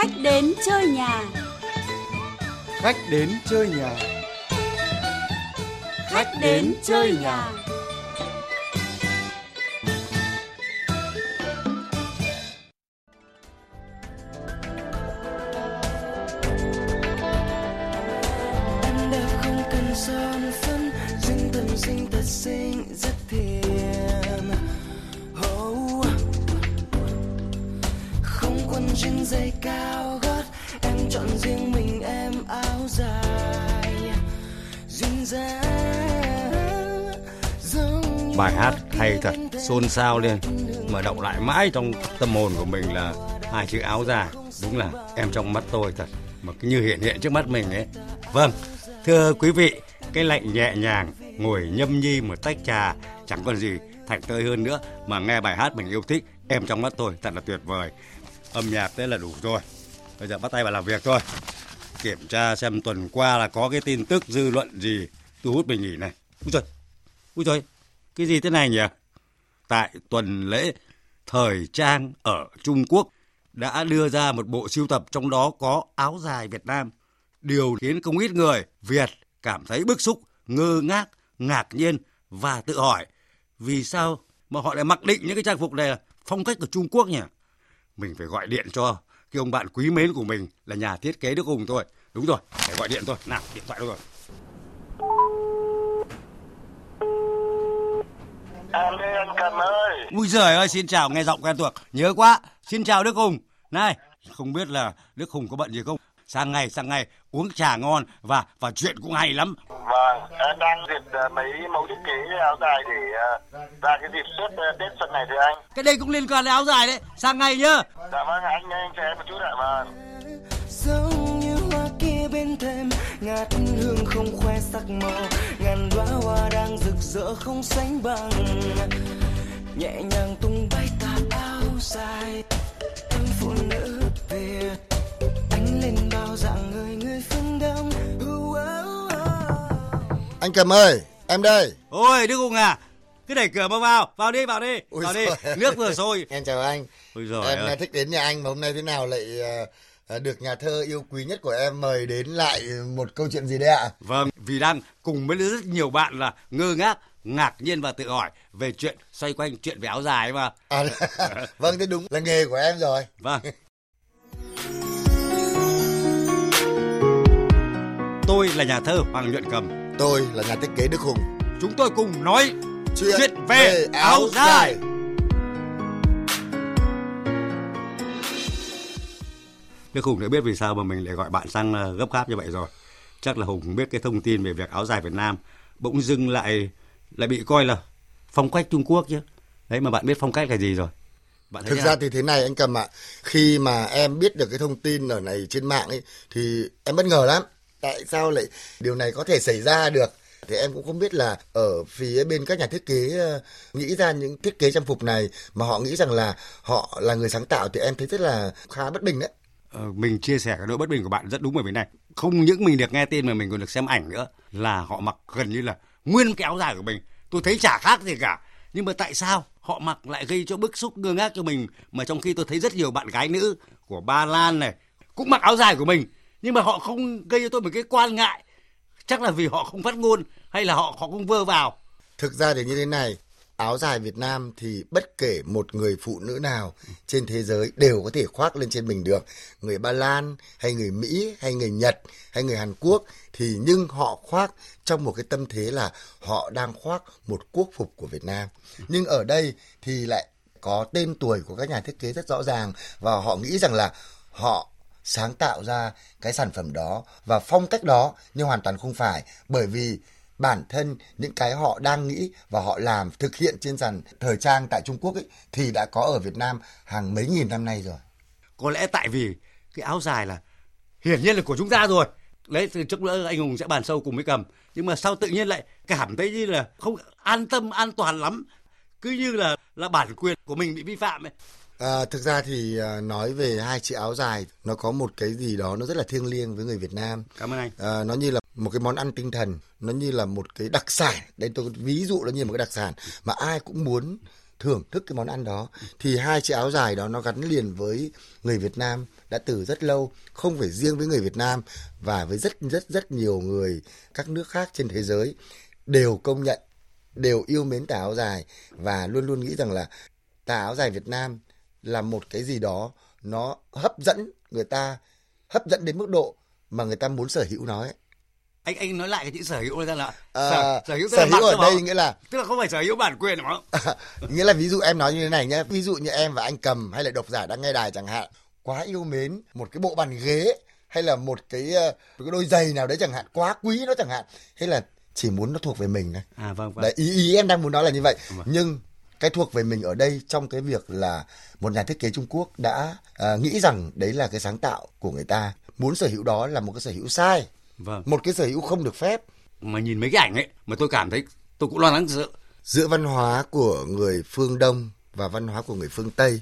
Khách đến chơi nhà. Khách đến chơi nhà. Khách đến chơi nhà. Xôn xao lên Mà động lại mãi trong tâm hồn của mình là hai chữ áo dài Đúng là em trong mắt tôi thật. Mà cứ như hiện hiện trước mắt mình ấy. Vâng, thưa quý vị Cái lạnh nhẹ nhàng Ngồi nhâm nhi một tách trà Chẳng còn gì thảnh thơi hơn nữa Mà nghe bài hát mình yêu thích Em trong mắt tôi thật là tuyệt vời. Âm nhạc thế là đủ rồi. Bây giờ bắt tay vào làm việc thôi. Kiểm tra xem tuần qua là có cái tin tức dư luận gì thu hút mình nghỉ này. Úi trời, úi trời cái gì thế này nhỉ? Tại tuần lễ thời trang ở Trung Quốc đã đưa ra một bộ sưu tập trong đó có áo dài Việt Nam. Điều khiến không ít người Việt cảm thấy bức xúc, ngơ ngác, ngạc nhiên và tự hỏi vì sao mà họ lại mặc định những cái trang phục này là phong cách của Trung Quốc nhỉ? Mình phải gọi điện cho cái ông bạn quý mến của mình là nhà thiết kế Đức Hùng thôi. Đúng rồi, phải gọi điện thôi. Nào, điện thoại đâu rồi? Anh Cầm ơi Ui giời ơi, xin chào, nghe giọng quen thuộc. Nhớ quá. Xin chào Đức Hùng. Này, không biết là Đức Hùng có bận gì không? Sang ngày, sang ngày, uống trà ngon và và chuyện cũng hay lắm. Vâng, em đang duyệt ờ, mấy mẫu thiết kế áo dài để ờ, ra cái dịp Tết ờ, Tết xuân này thưa anh Cái đây cũng liên quan đến áo dài đấy. Sang ngày nhá. Dạ vâng, anh anh chờ em một chút ạ vâng giống như hoa kia bên thềm ngát hương không khoe sắc màu ngàn đóa hoa đang rực rỡ không sánh bằng nhẹ nhàng tung bay tà áo dài em phụ nữ việt ánh lên bao dạng người người phương đông Uh, uh, uh. Anh Cầm ơi, em đây. Ôi, Đức Hùng à. Cứ đẩy cửa mà vào. Vào đi, vào đi. Ui vào đi. Nước vừa sôi. Em chào anh. Ôi em ơi. thích đến nhà anh mà hôm nay thế nào lại ờ, được nhà thơ yêu quý nhất của em mời đến lại một câu chuyện gì đấy ạ? Vâng, vì đang cùng với rất nhiều bạn là ngơ ngác, ngạc nhiên và tự hỏi về chuyện xoay quanh chuyện về áo dài mà. À, vâng, thế đúng là nghề của em rồi. Vâng. Tôi là nhà thơ Hoàng Nhuận Cầm. Tôi là nhà thiết kế Đức Hùng. Chúng tôi cùng nói Chuyện, Chuyện về áo dài. Đức Hùng đã biết vì sao mà mình lại gọi bạn sang ờ, gấp gáp như vậy rồi. Chắc là Hùng biết cái thông tin về việc áo dài Việt Nam bỗng dưng lại lại bị coi là phong cách Trung Quốc chứ. Đấy mà bạn biết phong cách là gì rồi. Bạn Thực ra nào? thì thế này anh Cầm ạ, khi mà em biết được cái thông tin ở này trên mạng ấy thì em bất ngờ lắm. Tại sao lại điều này có thể xảy ra được? Thì em cũng không biết là ở phía bên các nhà thiết kế ờ, nghĩ ra những thiết kế trang phục này mà họ nghĩ rằng là họ là người sáng tạo thì em thấy rất là khá bất bình đấy. Ờ, mình chia sẻ cái nỗi bất bình của bạn rất đúng bởi vì này không những mình được nghe tên mà mình còn được xem ảnh nữa là họ mặc gần như là nguyên cái áo dài của mình. Tôi thấy chả khác gì cả. Nhưng mà tại sao họ mặc lại gây cho bức xúc ngơ ngác cho mình mà trong khi tôi thấy rất nhiều bạn gái nữ của Ba Lan này cũng mặc áo dài của mình nhưng mà họ không gây cho tôi một cái quan ngại. Chắc là vì họ không phát ngôn hay là họ họ không vơ vào. Thực ra thì như thế này, áo dài Việt Nam thì bất kể một người phụ nữ nào trên thế giới đều có thể khoác lên trên mình được. Người Ba Lan hay người Mỹ hay người Nhật hay người Hàn Quốc thì nhưng họ khoác trong một cái tâm thế là họ đang khoác một quốc phục của Việt Nam. Nhưng ở đây thì lại có tên tuổi của các nhà thiết kế rất rõ ràng và họ nghĩ rằng là họ sáng tạo ra cái sản phẩm đó và phong cách đó nhưng hoàn toàn không phải bởi vì bản thân những cái họ đang nghĩ và họ làm thực hiện trên sàn thời trang tại Trung Quốc ấy, thì đã có ở Việt Nam hàng mấy nghìn năm nay rồi. có lẽ tại vì cái áo dài là hiển nhiên là của chúng ta rồi. Đấy từ trước nữa anh hùng sẽ bàn sâu cùng với cầm. Nhưng mà sao tự nhiên lại cảm thấy như là không an tâm an toàn lắm? Cứ như là là bản quyền của mình bị vi phạm ấy. À, thực ra thì à, nói về hai chiếc áo dài nó có một cái gì đó nó rất là thiêng liêng với người Việt Nam. cảm ơn anh. À, nó như là một cái món ăn tinh thần, nó như là một cái đặc sản. Đây tôi ví dụ nó như một cái đặc sản mà ai cũng muốn thưởng thức cái món ăn đó thì hai chiếc áo dài đó nó gắn liền với người Việt Nam đã từ rất lâu không phải riêng với người Việt Nam và với rất rất rất nhiều người các nước khác trên thế giới đều công nhận đều yêu mến tà áo dài và luôn luôn nghĩ rằng là tà áo dài Việt Nam là một cái gì đó nó hấp dẫn người ta hấp dẫn đến mức độ mà người ta muốn sở hữu nó ấy anh anh nói lại cái chữ sở hữu ra là À, sở, sở hữu sở hữu ở đây không? nghĩa là tức là không phải sở hữu bản quyền đúng không? Nghĩa là ví dụ em nói như thế này nhé ví dụ như em và anh cầm hay là độc giả đang nghe đài chẳng hạn quá yêu mến một cái bộ bàn ghế hay là một cái ờ, một cái đôi giày nào đấy chẳng hạn quá quý nó chẳng hạn. Thế là chỉ muốn nó thuộc về mình này à vâng vâng. Đấy ý ý em đang muốn nói là như vậy. Vâng. nhưng cái thuộc về mình ở đây trong cái việc là một nhà thiết kế Trung Quốc đã à, nghĩ rằng đấy là cái sáng tạo của người ta. Muốn sở hữu đó là một cái sở hữu sai vâng. Một cái sở hữu không được phép. Mà nhìn mấy cái ảnh ấy mà tôi cảm thấy tôi cũng lo lắng sự giữa văn hóa của người phương Đông và văn hóa của người phương Tây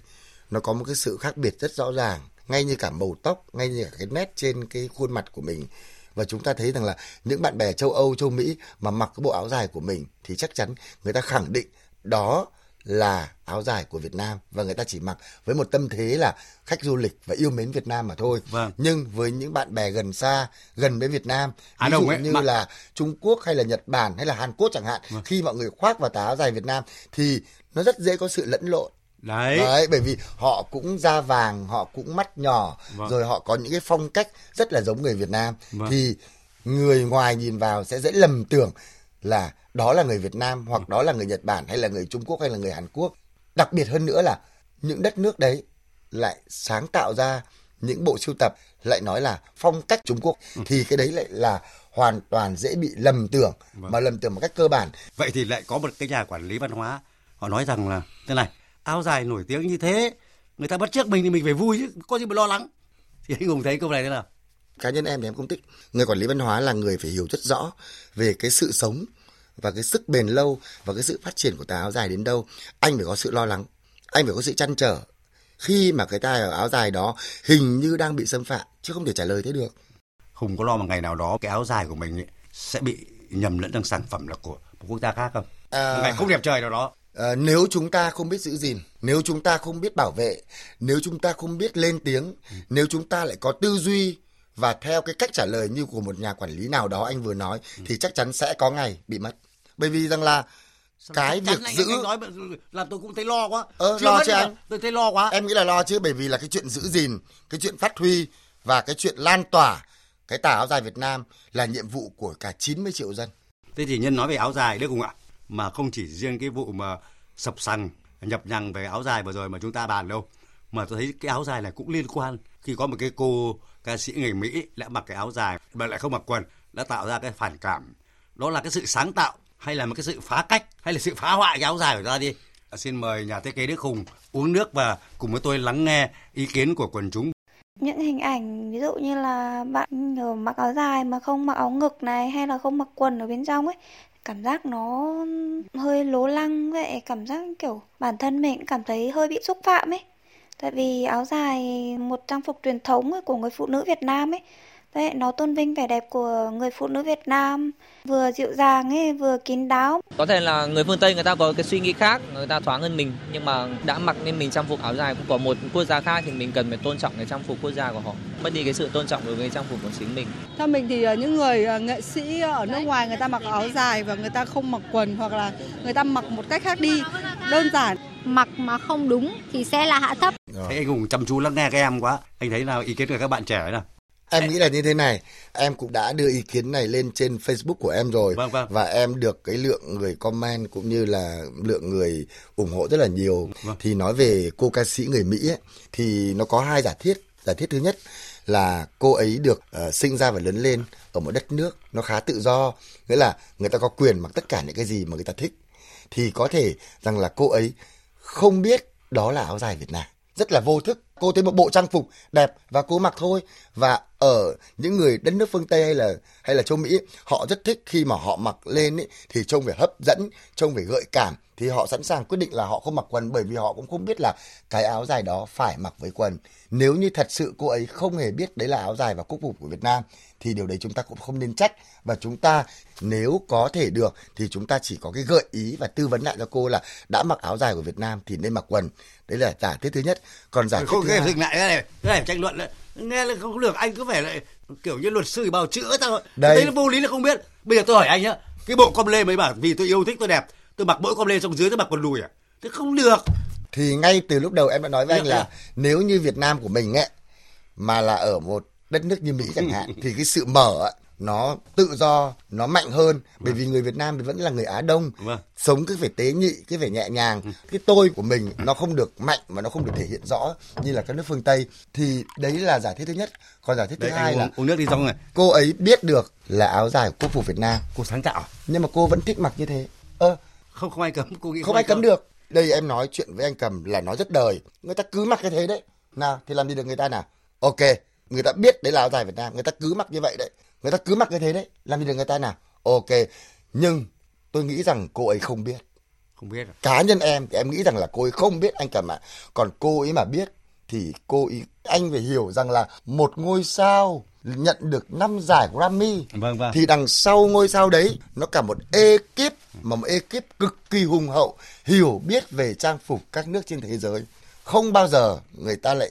nó có một cái sự khác biệt rất rõ ràng. Ngay như cả màu tóc ngay như cả cái nét trên cái khuôn mặt của mình. Và chúng ta thấy rằng là những bạn bè châu Âu châu Mỹ mà mặc cái bộ áo dài của mình thì chắc chắn người ta khẳng định đó là áo dài của Việt Nam và người ta chỉ mặc với một tâm thế là khách du lịch và yêu mến Việt Nam mà thôi. Vâng. Nhưng với những bạn bè gần xa, gần với Việt Nam, Á ví dụ ấy, như mà- là Trung Quốc hay là Nhật Bản hay là Hàn Quốc chẳng hạn, Vâng. khi mọi người khoác vào tà áo dài Việt Nam thì nó rất dễ có sự lẫn lộn. đấy, Đấy, bởi vì họ cũng da vàng, họ cũng mắt nhỏ, Vâng. rồi họ có những cái phong cách rất là giống người Việt Nam. Vâng. Thì người ngoài nhìn vào sẽ dễ lầm tưởng là đó là người Việt Nam hoặc đó là người Nhật Bản hay là người Trung Quốc hay là người Hàn Quốc. Đặc biệt hơn nữa là những đất nước đấy lại sáng tạo ra những bộ sưu tập lại nói là phong cách Trung Quốc Ừ. thì cái đấy lại là hoàn toàn dễ bị lầm tưởng Vâng. mà lầm tưởng một cách cơ bản vậy thì lại có một cái nhà quản lý văn hóa họ nói rằng là thế này áo dài nổi tiếng như thế người ta bắt trước mình thì mình phải vui chứ có gì mà lo lắng thì anh hùng thấy câu này thế nào cá nhân em thì em không thích người quản lý văn hóa là người phải hiểu rất rõ về cái sự sống và cái sức bền lâu và cái sự phát triển của tà áo dài đến đâu anh phải có sự lo lắng. Anh phải có sự chăn trở. Khi mà cái tai ở áo dài đó hình như đang bị xâm phạm chứ không thể trả lời thế được. Hùng có lo một ngày nào đó cái áo dài của mình ấy sẽ bị nhầm lẫn sang sản phẩm là của một quốc gia khác không? À. ngày không đẹp trời nào đó. Ờ, nếu chúng ta không biết giữ gìn nếu chúng ta không biết bảo vệ nếu chúng ta không biết lên tiếng nếu chúng ta lại có tư duy và theo cái cách trả lời như của một nhà quản lý nào đó anh vừa nói thì chắc chắn sẽ có ngày bị mất bởi vì rằng là cái Chắn việc anh, giữ anh nói làm tôi cũng thấy lo quá Ờ, Chưa lo chứ anh. tôi thấy lo quá em nghĩ là lo chứ bởi vì là cái chuyện giữ gìn cái chuyện phát huy và cái chuyện lan tỏa cái tà áo dài Việt Nam là nhiệm vụ của cả 90 triệu dân Thế thì nhân nói về áo dài đấy cùng ạ. Mà không chỉ riêng cái vụ mà sập sằng nhập nhằng về áo dài vừa rồi mà chúng ta bàn đâu. Mà tôi thấy cái áo dài này cũng liên quan. Khi có một cái cô ca sĩ người Mỹ đã mặc cái áo dài mà lại không mặc quần đã tạo ra cái phản cảm. Đó là cái sự sáng tạo hay là một cái sự phá cách hay là sự phá hoại cái áo dài của ta đi. À, Xin mời nhà thiết kế Đức Hùng uống nước và cùng với tôi lắng nghe ý kiến của quần chúng những hình ảnh ví dụ như là bạn nhờ mặc áo dài mà không mặc áo ngực này hay là không mặc quần ở bên trong ấy cảm giác nó hơi lố lăng vậy cảm giác kiểu bản thân mình cũng cảm thấy hơi bị xúc phạm ấy tại vì áo dài một trang phục truyền thống của người phụ nữ Việt Nam ấy Đấy, nó tôn vinh vẻ đẹp của người phụ nữ Việt Nam vừa dịu dàng ấy vừa kín đáo Có thể là người phương Tây người ta có cái suy nghĩ khác, người ta thoáng hơn mình nhưng mà đã mặc nên mình trang phục áo dài của một quốc gia khác thì mình cần phải tôn trọng cái trang phục quốc gia của họ. Mất đi cái sự tôn trọng đối với trang phục của chính mình. Theo mình thì ờ, những người ờ, nghệ sĩ ở nước ngoài người ta mặc áo dài và người ta không mặc quần hoặc là người ta mặc một cách khác đi đơn giản mặc mà không đúng thì sẽ là hạ thấp Thấy anh Hùng chăm chú lắng nghe các em quá. Anh thấy nào ý kiến của các bạn trẻ nào? Em nghĩ là như thế này, em cũng đã đưa ý kiến này lên trên Facebook của em rồi Vâng, vâng. và em được cái lượng người comment cũng như là lượng người ủng hộ rất là nhiều. Vâng. Thì nói về cô ca sĩ người Mỹ ấy, thì nó có hai giả thiết. Giả thiết thứ nhất là cô ấy được ờ, sinh ra và lớn lên ở một đất nước nó khá tự do, nghĩa là người ta có quyền mặc tất cả những cái gì mà người ta thích. Thì có thể rằng là cô ấy không biết đó là áo dài Việt Nam. Rất là vô thức. Cô thấy một bộ trang phục đẹp và cô mặc thôi. Và ở những người đất nước phương tây hay là hay là châu mỹ họ rất thích khi mà họ mặc lên ấy, thì trông phải hấp dẫn trông phải gợi cảm thì họ sẵn sàng quyết định là họ không mặc quần bởi vì họ cũng không biết là cái áo dài đó phải mặc với quần. Nếu như thật sự cô ấy không hề biết đấy là áo dài và quốc phục của Việt Nam thì điều đấy chúng ta cũng không nên trách. Và chúng ta nếu có thể được thì chúng ta chỉ có cái gợi ý và tư vấn lại cho cô là đã mặc áo dài của Việt Nam thì nên mặc quần. Đấy là giả thiết thứ nhất. Còn giả thiết không thứ dừng lại cái này. Cái này tranh luận đấy. Nghe là không được anh cứ phải lại kiểu như luật sư bào chữa tao. Đấy là vô lý là không biết. Bây giờ tôi hỏi anh nhá cái bộ com lê mới bảo vì tôi yêu thích tôi đẹp tôi mặc mỗi com lê xong dưới tôi mặc quần đùi à? Thế không được. Thì ngay từ lúc đầu em đã nói với anh Được, là được. nếu như Việt Nam của mình ấy mà là ở một đất nước như Mỹ chẳng hạn thì cái sự mở nó tự do nó mạnh hơn. Bởi vì người Việt Nam thì vẫn là người Á Đông Vâng. sống cứ phải tế nhị cứ phải nhẹ nhàng. Cái tôi của mình nó không được mạnh mà nó không được thể hiện rõ như là các nước phương Tây. Thì đấy là giả thiết thứ nhất. Còn giả thiết thứ đấy hai anh là uống, uống nước đi xong rồi. cô ấy biết được là áo dài của quốc phục Việt Nam. Cô sáng tạo nhưng mà cô vẫn thích mặc như thế. Ơ không không ai cấm. Cô nghĩ không ai cấm được. Đây em nói chuyện với anh cầm là nói rất đời. Người ta cứ mặc cái thế đấy. Nào thì làm gì được người ta nào? Ok người ta biết đấy là áo dài việt nam người ta cứ mặc như vậy đấy. Người ta cứ mặc cái thế đấy làm gì được người ta nào. Ok nhưng tôi nghĩ rằng cô ấy không biết. Không biết à? cá nhân em thì em nghĩ rằng là cô ấy không biết anh cầm ạ. Còn cô ấy mà biết thì cô ấy anh phải hiểu rằng là một ngôi sao nhận được năm giải Grammy vâng vâng. thì đằng sau ngôi sao đấy nó cả một ekip mà một ekip cực kỳ hùng hậu hiểu biết về trang phục các nước trên thế giới. Không bao giờ người ta lại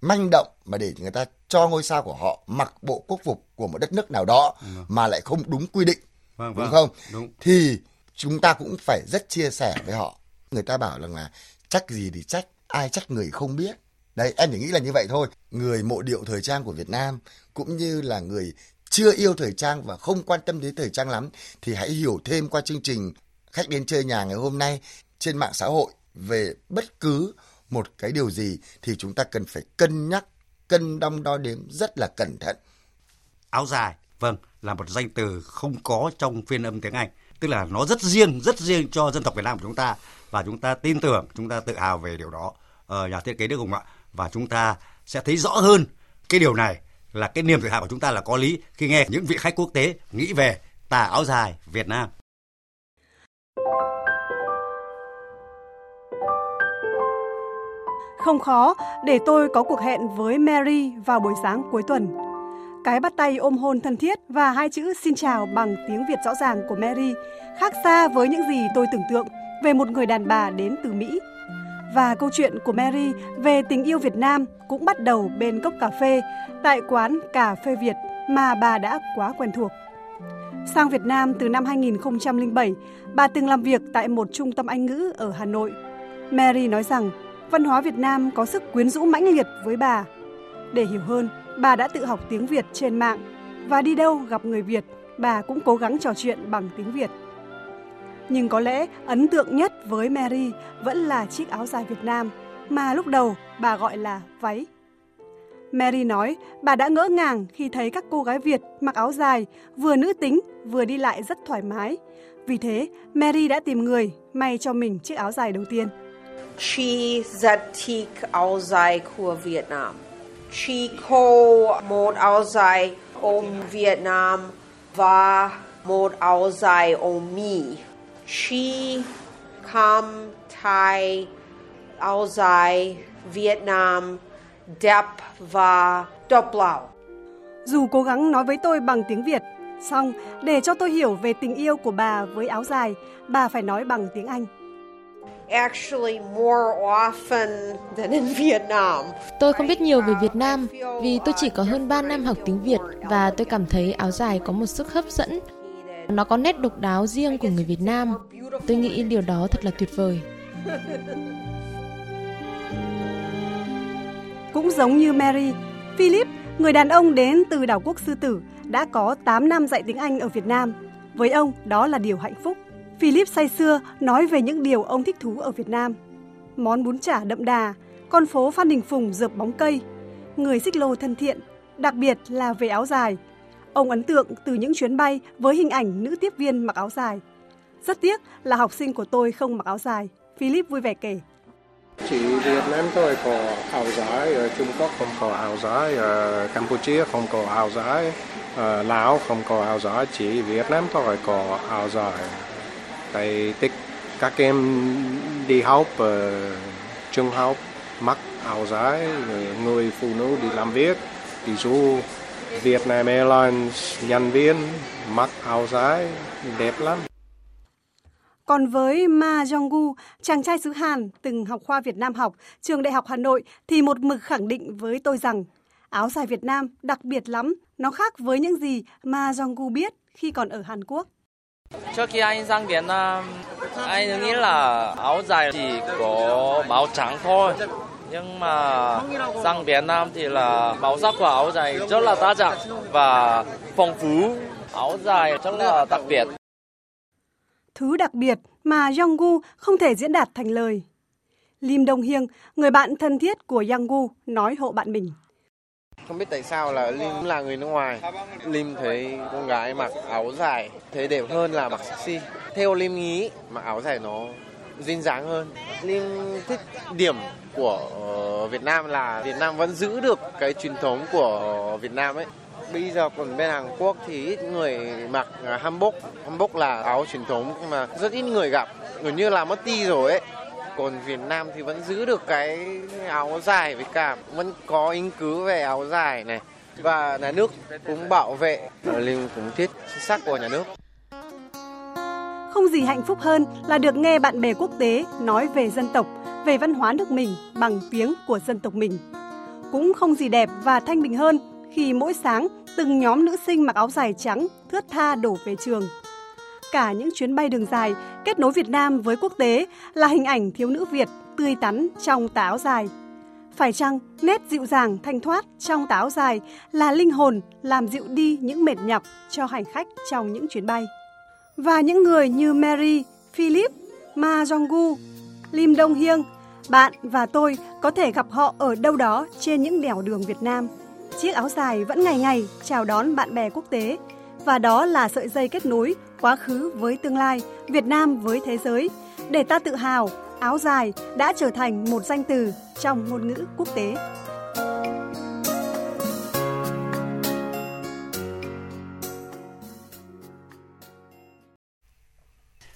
manh động mà để người ta cho ngôi sao của họ mặc bộ quốc phục của một đất nước nào đó mà lại không đúng quy định vâng đúng vâng. không? Đúng. Thì chúng ta cũng phải rất chia sẻ với họ. Người ta bảo rằng là trách gì thì trách ai trách người không biết. Đấy em chỉ nghĩ là như vậy thôi. Người mộ điệu thời trang của Việt Nam cũng như là người chưa yêu thời trang và không quan tâm đến thời trang lắm thì hãy hiểu thêm qua chương trình khách đến chơi nhà ngày hôm nay trên mạng xã hội về bất cứ một cái điều gì thì chúng ta cần phải cân nhắc cân đong đo đếm rất là cẩn thận. Áo dài vâng là một danh từ không có trong phiên âm tiếng Anh. Tức là nó rất riêng rất riêng cho dân tộc Việt Nam của chúng ta. Và chúng ta tin tưởng chúng ta tự hào về điều đó. Ờ, nhà thiết kế Đức Hùng ạ. Và chúng ta sẽ thấy rõ hơn cái điều này là cái niềm tự hào của chúng ta là có lý khi nghe những vị khách quốc tế nghĩ về tà áo dài Việt Nam. Không khó để tôi có cuộc hẹn với Mary vào buổi sáng cuối tuần. Cái bắt tay ôm hôn thân thiết và hai chữ xin chào bằng tiếng Việt rõ ràng của Mary khác xa với những gì tôi tưởng tượng về một người đàn bà đến từ Mỹ. Và câu chuyện của Mary về tình yêu Việt Nam cũng bắt đầu bên cốc cà phê tại quán cà phê Việt mà bà đã quá quen thuộc. Sang Việt Nam từ năm 2007, bà từng làm việc tại một trung tâm Anh ngữ ở Hà Nội. Mary nói rằng văn hóa Việt Nam có sức quyến rũ mãnh liệt với bà. Để hiểu hơn, bà đã tự học tiếng Việt trên mạng và đi đâu gặp người Việt, bà cũng cố gắng trò chuyện bằng tiếng Việt. Nhưng có lẽ ấn tượng nhất với Mary vẫn là chiếc áo dài Việt Nam mà lúc đầu bà gọi là váy. Mary nói bà đã ngỡ ngàng khi thấy các cô gái Việt mặc áo dài vừa nữ tính vừa đi lại rất thoải mái. Vì thế, Mary đã tìm người may cho mình chiếc áo dài đầu tiên. Chi giật thịt áo dài của Việt Nam. Chi có một áo dài ôm Việt Nam và một áo dài ôm Mỹ. Chi Cam Thai áo dài Việt Nam đẹp và độc lạo. Dù cố gắng nói với tôi bằng tiếng Việt, xong để cho tôi hiểu về tình yêu của bà với áo dài, bà phải nói bằng tiếng Anh. Actually more often than in Vietnam. Tôi không biết nhiều về Việt Nam vì tôi chỉ có hơn 3 năm học tiếng Việt và tôi cảm thấy áo dài có một sức hấp dẫn. Nó có nét độc đáo riêng của người Việt Nam. Tôi nghĩ điều đó thật là tuyệt vời. Cũng giống như Mary, Philip, người đàn ông đến từ đảo quốc Sư Tử, đã có 8 năm dạy tiếng Anh ở Việt Nam. Với ông, đó là điều hạnh phúc. Philip say xưa nói về những điều ông thích thú ở Việt Nam. Món bún chả đậm đà, con phố Phan Đình Phùng dợp bóng cây, người xích lô thân thiện, đặc biệt là về áo dài. Ông ấn tượng từ những chuyến bay với hình ảnh nữ tiếp viên mặc áo dài. Rất tiếc là học sinh của tôi không mặc áo dài. Philip vui vẻ kể. Chỉ Việt Nam tôi có áo dài, ở Trung Quốc không có áo dài, ở Campuchia không có áo dài, ở Lào không có áo dài, chỉ Việt Nam tôi có áo dài. Tại tích các em đi học ở trường học mặc áo dài người phụ nữ đi làm việc ví dụ Việt Nam Airlines nhân viên mặc áo dài đẹp lắm còn với Ma Jonggu, chàng trai xứ Hàn từng học khoa Việt Nam học, trường Đại học Hà Nội thì một mực khẳng định với tôi rằng áo dài Việt Nam đặc biệt lắm, nó khác với những gì Ma Jonggu biết khi còn ở Hàn Quốc. Trước khi anh sang Việt Nam, anh nghĩ là áo dài chỉ có màu trắng thôi. Nhưng mà sang Việt Nam thì là màu sắc của áo dài rất là đa dạng và phong phú. Áo dài rất là đặc biệt. Thứ đặc biệt mà Yonggu không thể diễn đạt thành lời. Lim Đông Hiêng, người bạn thân thiết của Yonggu, nói hộ bạn mình. Không biết tại sao là Lim là người nước ngoài. Lim thấy con gái mặc áo dài, thấy đẹp hơn là mặc sexy. Theo Lim nghĩ mặc áo dài nó duyên dáng hơn. Lim thích điểm của ờ, Việt Nam là Việt Nam vẫn giữ được cái truyền thống của Việt Nam ấy. Bây giờ còn bên Hàn Quốc thì ít người mặc hanbok. Hanbok là áo truyền thống mà rất ít người gặp. Gần như là mất đi rồi ấy còn Việt Nam thì vẫn giữ được cái áo dài với cả vẫn có ứng cứ về áo dài này. Và nhà nước cũng bảo vệ. Ờ, Linh cũng thiết sắc của nhà nước. Không gì hạnh phúc hơn là được nghe bạn bè quốc tế nói về dân tộc, về văn hóa nước mình bằng tiếng của dân tộc mình. Cũng không gì đẹp và thanh bình hơn khi mỗi sáng từng nhóm nữ sinh mặc áo dài trắng thướt tha đổ về trường cả những chuyến bay đường dài kết nối Việt Nam với quốc tế là hình ảnh thiếu nữ Việt tươi tắn trong tà áo dài. Phải chăng nét dịu dàng thanh thoát trong tà áo dài là linh hồn làm dịu đi những mệt nhọc cho hành khách trong những chuyến bay? Và những người như Mary, Philip, Ma Jonggu, Lim Dong Hiêng, bạn và tôi có thể gặp họ ở đâu đó trên những đèo đường Việt Nam. Chiếc áo dài vẫn ngày ngày chào đón bạn bè quốc tế và đó là sợi dây kết nối quá khứ với tương lai, Việt Nam với thế giới. Để ta tự hào, áo dài đã trở thành một danh từ trong ngôn ngữ quốc tế.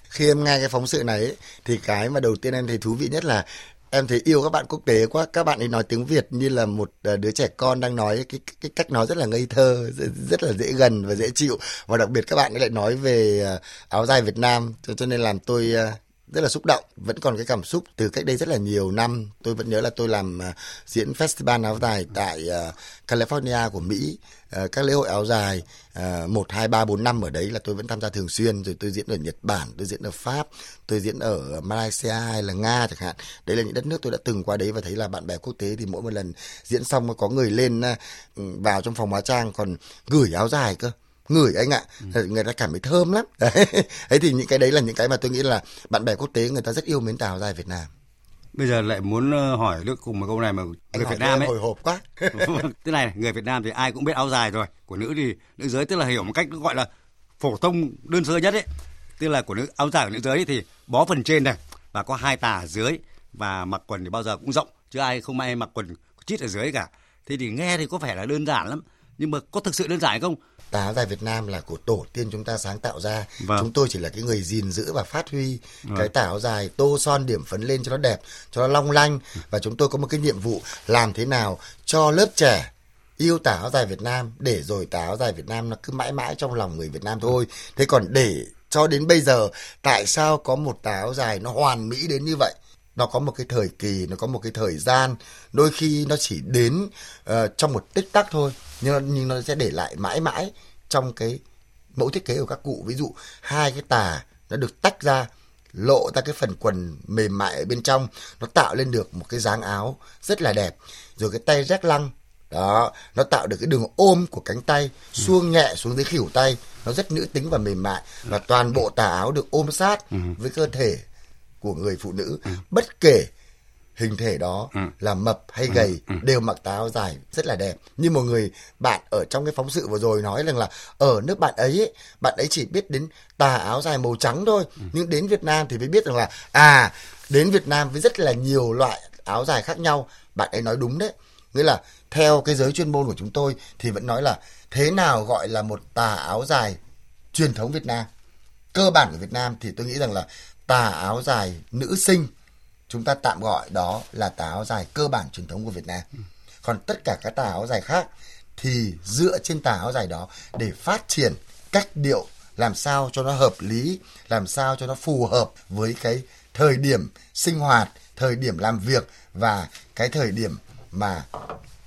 Khi em nghe cái phóng sự này thì cái mà đầu tiên em thấy thú vị nhất là em thấy yêu các bạn quốc tế quá. Các bạn ấy nói tiếng việt như là một ờ, đứa trẻ con đang nói cái cái cách nói rất là ngây thơ rất là dễ gần và dễ chịu. Và đặc biệt các bạn ấy lại nói về ờ, áo dài việt nam. Cho, cho nên làm tôi ờ, rất là xúc động, vẫn còn cái cảm xúc từ cách đây rất là nhiều năm. Tôi vẫn nhớ là tôi làm à, diễn festival áo dài tại à, California của Mỹ à, các lễ hội áo dài một, hai, ba, bốn năm ở đấy là tôi vẫn tham gia thường xuyên. Rồi tôi diễn ở Nhật Bản, tôi diễn ở Pháp, tôi diễn ở Malaysia hay là Nga chẳng hạn. Đấy là những đất nước tôi đã từng qua đấy và thấy là bạn bè quốc tế thì mỗi một lần diễn xong có người lên vào trong phòng hóa trang còn gửi áo dài cơ ngửi anh ạ. Ừ. người ta cảm thấy thơm lắm. Đấy. Ấy thì những cái đấy là những cái mà tôi nghĩ là bạn bè quốc tế người ta rất yêu mến tàu dài Việt Nam. Bây giờ lại muốn ờ, hỏi nước cùng một câu này mà người Việt Nam ấy. hồi hộp quá. Thế này người Việt Nam thì ai cũng biết áo dài rồi. Của nữ thì nữ giới tức là hiểu một cách gọi là phổ thông đơn sơ nhất ấy. Tức là của nữ áo dài của nữ giới thì bó phần trên này và có hai tà ở dưới và mặc quần thì bao giờ cũng rộng chứ ai không ai mặc quần chít ở dưới cả. Thế thì nghe thì có vẻ là đơn giản lắm nhưng mà có thực sự đơn giản không tà áo dài Việt Nam là của tổ tiên chúng ta sáng tạo ra vâng. chúng tôi chỉ là cái người gìn giữ và phát huy vâng. cái tà áo dài tô son điểm phấn lên cho nó đẹp cho nó long lanh và chúng tôi có một cái nhiệm vụ làm thế nào cho lớp trẻ yêu tà áo dài Việt Nam để rồi tà áo dài Việt Nam nó cứ mãi mãi trong lòng người Việt Nam thôi thế còn để cho đến bây giờ tại sao có một tà áo dài nó hoàn mỹ đến như vậy nó có một cái thời kỳ nó có một cái thời gian. Đôi khi nó chỉ đến uh, trong một tích tắc thôi nhưng nhưng nó sẽ để lại mãi mãi trong cái mẫu thiết kế của các cụ. Ví dụ hai cái tà nó được tách ra lộ ra cái phần quần mềm mại ở bên trong nó tạo lên được một cái dáng áo rất là đẹp. Rồi cái tay rác lăng đó nó tạo được cái đường ôm của cánh tay xuông nhẹ xuống dưới khỉu tay. Nó rất nữ tính và mềm mại. Và toàn bộ tà áo được ôm sát ừ. với cơ thể của người phụ nữ ừ. bất kể hình thể đó ừ. là mập hay ừ. gầy ừ. đều mặc tà áo dài rất là đẹp như một người bạn ở trong cái phóng sự vừa rồi nói rằng là ở nước bạn ấy, ấy bạn ấy chỉ biết đến tà áo dài màu trắng thôi ừ. nhưng đến Việt Nam thì mới biết rằng là à đến Việt Nam với rất là nhiều loại áo dài khác nhau bạn ấy nói đúng đấy nghĩa là theo cái giới chuyên môn của chúng tôi thì vẫn nói là thế nào gọi là một tà áo dài truyền thống Việt Nam cơ bản của Việt Nam thì tôi nghĩ rằng là tà áo dài nữ sinh. Chúng ta tạm gọi đó là tà áo dài cơ bản truyền thống của Việt Nam. Còn tất cả các tà áo dài khác thì dựa trên tà áo dài đó để phát triển cách điệu làm sao cho nó hợp lý, làm sao cho nó phù hợp với cái thời điểm sinh hoạt, thời điểm làm việc và cái thời điểm mà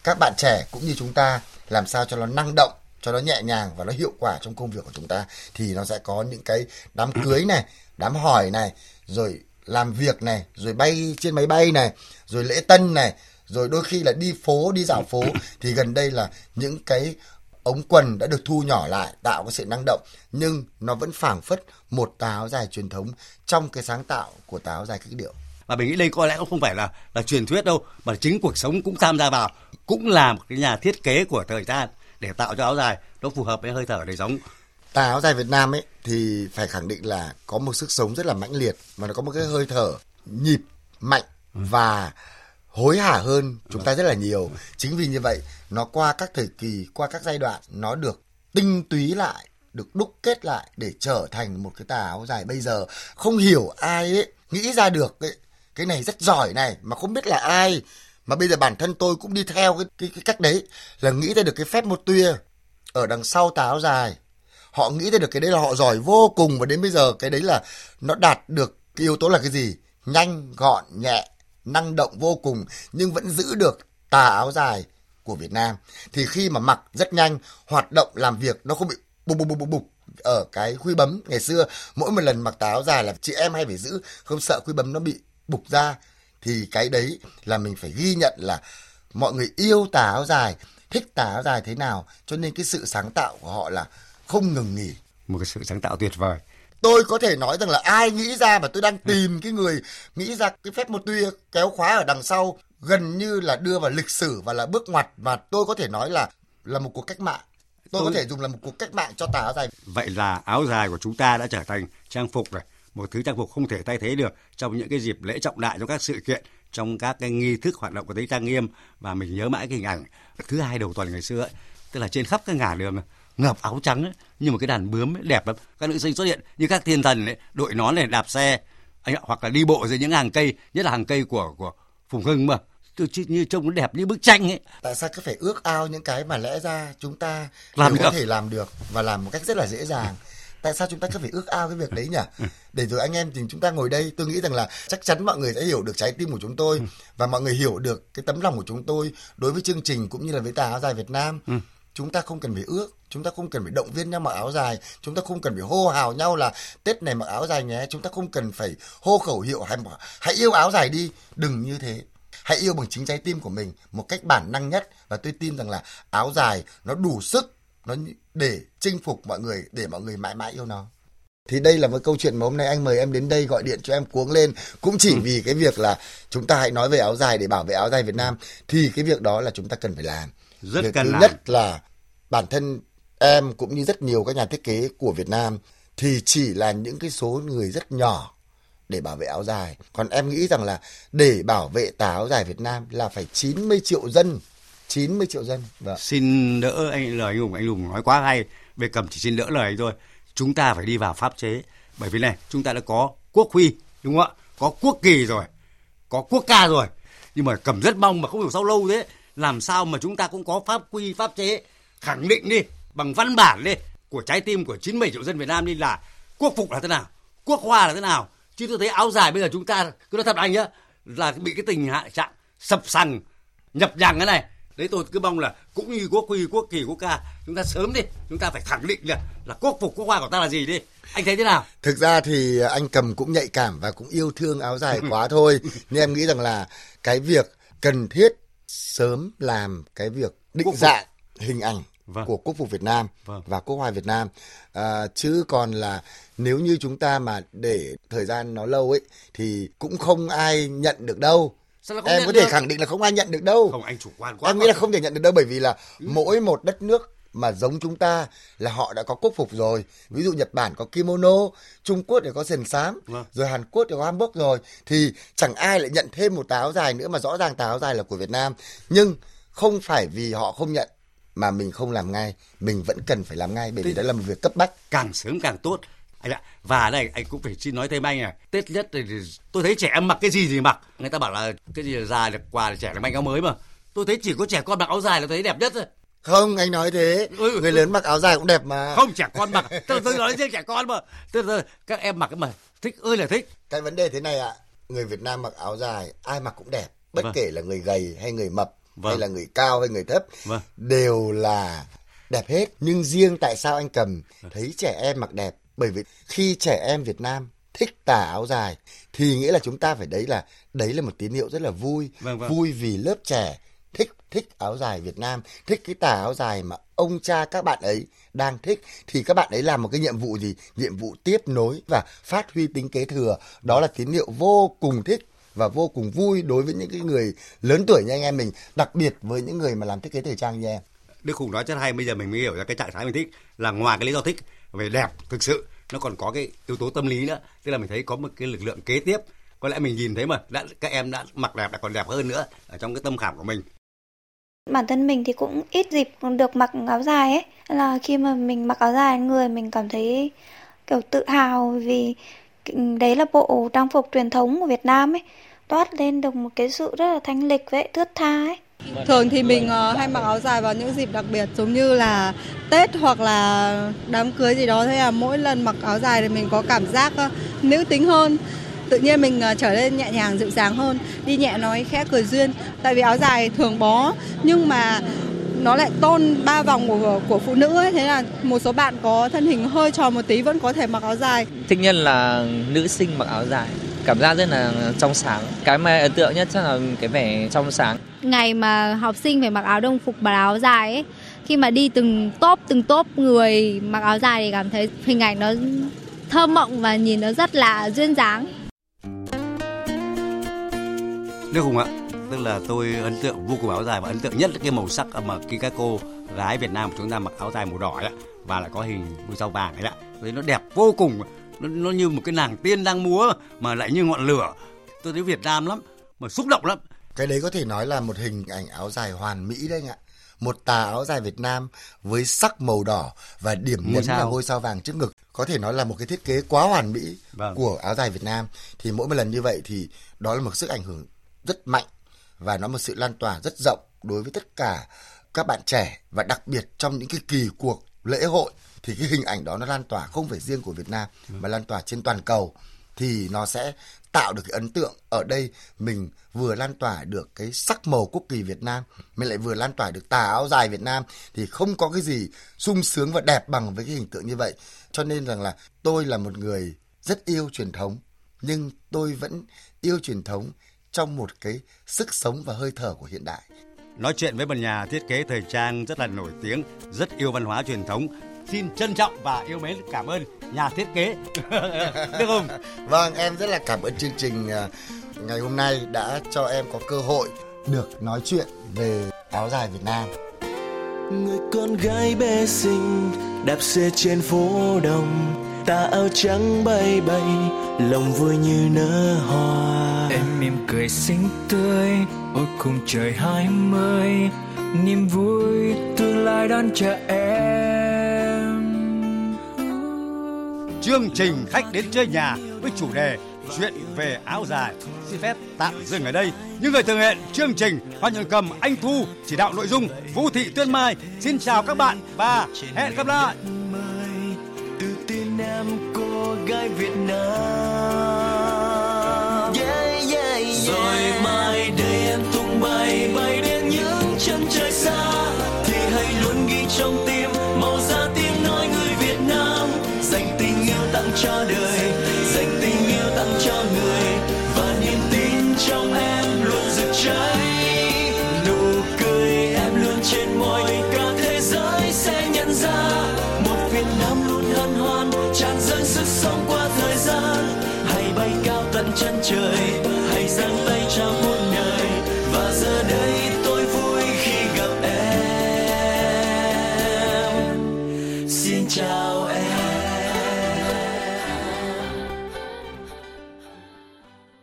các bạn trẻ cũng như chúng ta làm sao cho nó năng động cho nó nhẹ nhàng và nó hiệu quả trong công việc của chúng ta. Thì nó sẽ có những cái đám cưới này đám hỏi này, rồi làm việc này, rồi bay trên máy bay này, rồi lễ tân này, rồi đôi khi là đi phố, đi dạo phố. Thì gần đây là những cái ống quần đã được thu nhỏ lại, tạo cái sự năng động. Nhưng nó vẫn phảng phất một tà áo dài truyền thống trong cái sáng tạo của tà áo dài cách điệu. Và mình nghĩ đây có lẽ cũng không phải là là truyền thuyết đâu, mà chính cuộc sống cũng tham gia vào, cũng là một cái nhà thiết kế của thời gian để tạo cho áo dài nó phù hợp với hơi thở đời sống tà áo dài Việt Nam ấy thì phải khẳng định là có một sức sống rất là mãnh liệt mà nó có một cái hơi thở nhịp mạnh và hối hả hơn chúng ta rất là nhiều. Chính vì như vậy nó qua các thời kỳ qua các giai đoạn nó được tinh túy lại được đúc kết lại để trở thành một cái tà áo dài bây giờ. Không hiểu ai ấy nghĩ ra được ấy, cái này rất giỏi này mà không biết là ai. Mà bây giờ bản thân tôi cũng đi theo cái, cái, cái cách đấy là nghĩ ra được cái phép một tuya ở đằng sau tà áo dài họ nghĩ ra được cái đấy là họ giỏi vô cùng và đến bây giờ cái đấy là nó đạt được cái yếu tố là cái gì? Nhanh, gọn, nhẹ, năng động vô cùng nhưng vẫn giữ được tà áo dài của Việt Nam. Thì khi mà mặc rất nhanh, hoạt động làm việc nó không bị bục bục bục bục bục ở cái khuy bấm. Ngày xưa, mỗi một lần mặc tà áo dài là chị em hay phải giữ, không sợ khuy bấm nó bị bục ra. Thì cái đấy là mình phải ghi nhận là mọi người yêu tà áo dài, thích tà áo dài thế nào. Cho nên cái sự sáng tạo của họ là không ngừng nghỉ. Một cái sự sáng tạo tuyệt vời. Tôi có thể nói rằng là ai nghĩ ra mà tôi đang tìm cái người nghĩ ra cái phép một tuy kéo khóa ở đằng sau gần như là đưa vào lịch sử và là bước ngoặt mà tôi có thể nói là là một cuộc cách mạng. Tôi, tôi có thể dùng là một cuộc cách mạng cho tà áo dài. Vậy là áo dài của chúng ta đã trở thành trang phục rồi. Một thứ trang phục không thể thay thế được trong những cái dịp lễ trọng đại trong các sự kiện trong các cái nghi thức hoạt động của tính trang nghiêm. Và mình nhớ mãi cái hình ảnh thứ hai đầu tuần ngày xưa ấy, tức là trên khắp các ngả đường ngập áo trắng ấy, như một cái đàn bướm ấy, đẹp lắm. Các nữ sinh xuất hiện như các thiên thần ấy, đội nón này đạp xe anh hoặc là đi bộ dưới những hàng cây nhất là hàng cây của của phùng hưng mà. Như trông nó đẹp như bức tranh ấy. Tại sao cứ phải ước ao những cái mà lẽ ra chúng ta làm đều được. có thể làm được và làm một cách rất là dễ dàng? Tại sao chúng ta cứ phải ước ao cái việc đấy nhỉ? Để rồi anh em thì chúng ta ngồi đây tôi nghĩ rằng là chắc chắn mọi người sẽ hiểu được trái tim của chúng tôi và mọi người hiểu được cái tấm lòng của chúng tôi đối với chương trình cũng như là với tà áo dài Việt Nam chúng ta không cần phải ước chúng ta không cần phải động viên nhau mặc áo dài chúng ta không cần phải hô hào nhau là tết này mặc áo dài nhé. Chúng ta không cần phải hô khẩu hiệu hay hãy yêu áo dài đi. Đừng như thế. Hãy yêu bằng chính trái tim của mình một cách bản năng nhất và tôi tin rằng là áo dài nó đủ sức nó để chinh phục mọi người để mọi người mãi mãi yêu nó. Thì đây là một câu chuyện mà hôm nay anh mời em đến đây gọi điện cho em cuống lên. Cũng chỉ ừ. vì cái việc là chúng ta hãy nói về áo dài để bảo vệ áo dài Việt Nam thì cái việc đó là chúng ta cần phải làm rất việc cần thứ làm. nhất là bản thân em cũng như rất nhiều các nhà thiết kế của Việt Nam thì chỉ là những cái số người rất nhỏ để bảo vệ áo dài. Còn em nghĩ rằng là để bảo vệ tà áo dài Việt Nam là phải 90 triệu dân. 90 triệu dân. Vâng. Xin đỡ anh lời anh Hùng, anh Hùng nói quá hay. Về cầm chỉ xin đỡ lời anh thôi. Chúng ta phải đi vào pháp chế. Bởi vì này, chúng ta đã có quốc huy, đúng không ạ? Có quốc kỳ rồi, có quốc ca rồi. Nhưng mà cầm rất mong mà không hiểu sao lâu thế. Làm sao mà chúng ta cũng có pháp quy, pháp chế? Khẳng định đi bằng văn bản đi của trái tim của 97 triệu dân Việt Nam đi là quốc phục là thế nào, quốc hoa là thế nào. Chứ tôi thấy áo dài bây giờ chúng ta cứ nói thật anh nhá là bị cái tình trạng sập sằng nhập nhằng cái này. Đấy tôi cứ mong là cũng như quốc quy quốc kỳ quốc ca chúng ta sớm đi chúng ta phải khẳng định là là quốc phục quốc hoa của ta là gì đi. Anh thấy thế nào? Thực ra thì anh cầm cũng nhạy cảm và cũng yêu thương áo dài quá thôi. Nhưng em nghĩ rằng là cái việc cần thiết sớm làm cái việc định dạng hình ảnh vâng. của quốc phục Việt Nam vâng. và quốc hoa Việt Nam à, chứ còn là nếu như chúng ta mà để thời gian nó lâu ấy thì cũng không ai nhận được đâu em có thể được? khẳng định là không ai nhận được đâu không anh chủ quan quá em nghĩ là không thể nhận được đâu bởi vì là ừ. mỗi một đất nước mà giống chúng ta là họ đã có quốc phục rồi. Ví dụ Nhật Bản có kimono Trung Quốc thì có sườn xám vâng. rồi Hàn Quốc thì có hanbok rồi. Thì chẳng ai lại nhận thêm một táo dài nữa mà rõ ràng táo dài là của Việt Nam. Nhưng không phải vì họ không nhận mà mình không làm ngay. Mình vẫn cần phải làm ngay bởi vì đó là một việc cấp bách. Càng sớm càng tốt. Anh ạ và đây anh cũng phải xin nói thêm anh này. Tết nhất thì tôi thấy trẻ em mặc cái gì thì mặc. Người ta bảo là cái gì là già được quà là trẻ là manh áo mới mà. Tôi thấy chỉ có trẻ con mặc áo dài là thấy đẹp nhất thôi không anh nói thế ừ. người lớn mặc áo dài cũng đẹp mà không trẻ con mặc tôi, tôi nói riêng trẻ con mà tôi, tôi, các em mặc cái mà thích ơi là thích cái vấn đề thế này ạ à, người Việt Nam mặc áo dài ai mặc cũng đẹp bất vâng. kể là người gầy hay người mập vâng. hay là người cao hay người thấp vâng. đều là đẹp hết nhưng riêng tại sao anh cầm thấy trẻ em mặc đẹp bởi vì khi trẻ em Việt Nam thích tà áo dài thì nghĩa là chúng ta phải đấy là đấy là một tín hiệu rất là vui vâng, vâng. vui vì lớp trẻ thích áo dài Việt Nam, thích cái tà áo dài mà ông cha các bạn ấy đang thích, thì các bạn ấy làm một cái nhiệm vụ gì? Nhiệm vụ tiếp nối và phát huy tính kế thừa. Đó là tín hiệu vô cùng thích và vô cùng vui đối với những cái người lớn tuổi như anh em mình, đặc biệt với những người mà làm thiết kế thời trang như em. Đức Hùng nói rất hay, bây giờ mình mới hiểu ra cái trạng thái mình thích là ngoài cái lý do thích về đẹp thực sự, nó còn có cái yếu tố tâm lý nữa. Tức là mình thấy có một cái lực lượng kế tiếp. Có lẽ mình nhìn thấy mà đã, các em đã mặc đẹp đã còn đẹp hơn nữa ở trong cái tâm khảm của mình bản thân mình thì cũng ít dịp được mặc áo dài ấy. Là khi mà mình mặc áo dài, người mình cảm thấy, kiểu, tự hào vì đấy là bộ trang phục truyền thống của Việt Nam ấy. Toát lên được một cái sự rất là thanh lịch vậy thướt tha ấy. Thường thì mình ờ, hay mặc áo dài vào những dịp đặc biệt, giống như là Tết hoặc là đám cưới gì đó. Thế là mỗi lần mặc áo dài thì mình có cảm giác nữ tính hơn tự nhiên mình uh, trở nên nhẹ nhàng dịu dàng hơn đi nhẹ nói khẽ cười duyên. Tại vì áo dài thường bó nhưng mà nó lại tôn ba vòng của của phụ nữ ấy. Thế là một số bạn có thân hình hơi tròn một tí vẫn có thể mặc áo dài. Thích nhất là nữ sinh mặc áo dài. Cảm giác rất là trong sáng. Cái mà ấn tượng nhất chắc là cái vẻ trong sáng. Ngày mà học sinh phải mặc áo đồng phục và áo dài ấy khi mà đi từng top từng top người mặc áo dài thì cảm thấy hình ảnh nó thơ mộng và nhìn nó rất là duyên dáng Đức Hùng ạ, tức là tôi ấn tượng vô cùng áo dài và ấn tượng nhất là cái màu sắc mà khi các cô gái Việt Nam của chúng ta mặc áo dài màu đỏ ấy, và lại có hình đuôi sao vàng ấy ạ. Thấy nó đẹp vô cùng, nó, nó như một cái nàng tiên đang múa mà lại như ngọn lửa. Tôi thấy Việt Nam lắm, mà xúc động lắm. Cái đấy có thể nói là một hình ảnh áo dài hoàn mỹ đấy anh ạ. Một tà áo dài Việt Nam với sắc màu đỏ và điểm nhấn là ngôi sao vàng trước ngực. Có thể nói là một cái thiết kế quá hoàn mỹ vâng. của áo dài Việt Nam. Thì mỗi một lần như vậy thì đó là một sức ảnh hưởng rất mạnh và nó một sự lan tỏa rất rộng đối với tất cả các bạn trẻ và đặc biệt trong những cái kỳ cuộc lễ hội thì cái hình ảnh đó nó lan tỏa không phải riêng của Việt Nam ừ. mà lan tỏa trên toàn cầu thì nó sẽ tạo được cái ấn tượng ở đây mình vừa lan tỏa được cái sắc màu quốc kỳ Việt Nam mình lại vừa lan tỏa được tà áo dài Việt Nam thì không có cái gì sung sướng và đẹp bằng với cái hình tượng như vậy cho nên rằng là tôi là một người rất yêu truyền thống nhưng tôi vẫn yêu truyền thống trong một cái sức sống và hơi thở của hiện đại. Nói chuyện với một nhà thiết kế thời trang rất là nổi tiếng, rất yêu văn hóa truyền thống. Xin trân trọng và yêu mến cảm ơn nhà thiết kế Đức Hùng. Vâng, em rất là cảm ơn chương trình à, ngày hôm nay đã cho em có cơ hội được nói chuyện về áo dài Việt Nam. Người con gái bé xinh đạp xe trên phố đông tà áo trắng bay bay lòng vui như nở hoa. Em mỉm cười xinh tươi ôi cùng trời hai mươi niềm vui tương lai đón chờ em. Chương trình khách đến chơi nhà với chủ đề chuyện về áo dài. Xin phép tạm dừng ở đây. Những người thực hiện chương trình hoa nhường cầm anh thu chỉ đạo nội dung vũ thị tuyên mai. Xin chào các bạn và hẹn gặp lại gái Việt Nam yeah, yeah, yeah. rồi mai đây em tung bay bay đến những chân trời xa thì hãy luôn ghi trong tim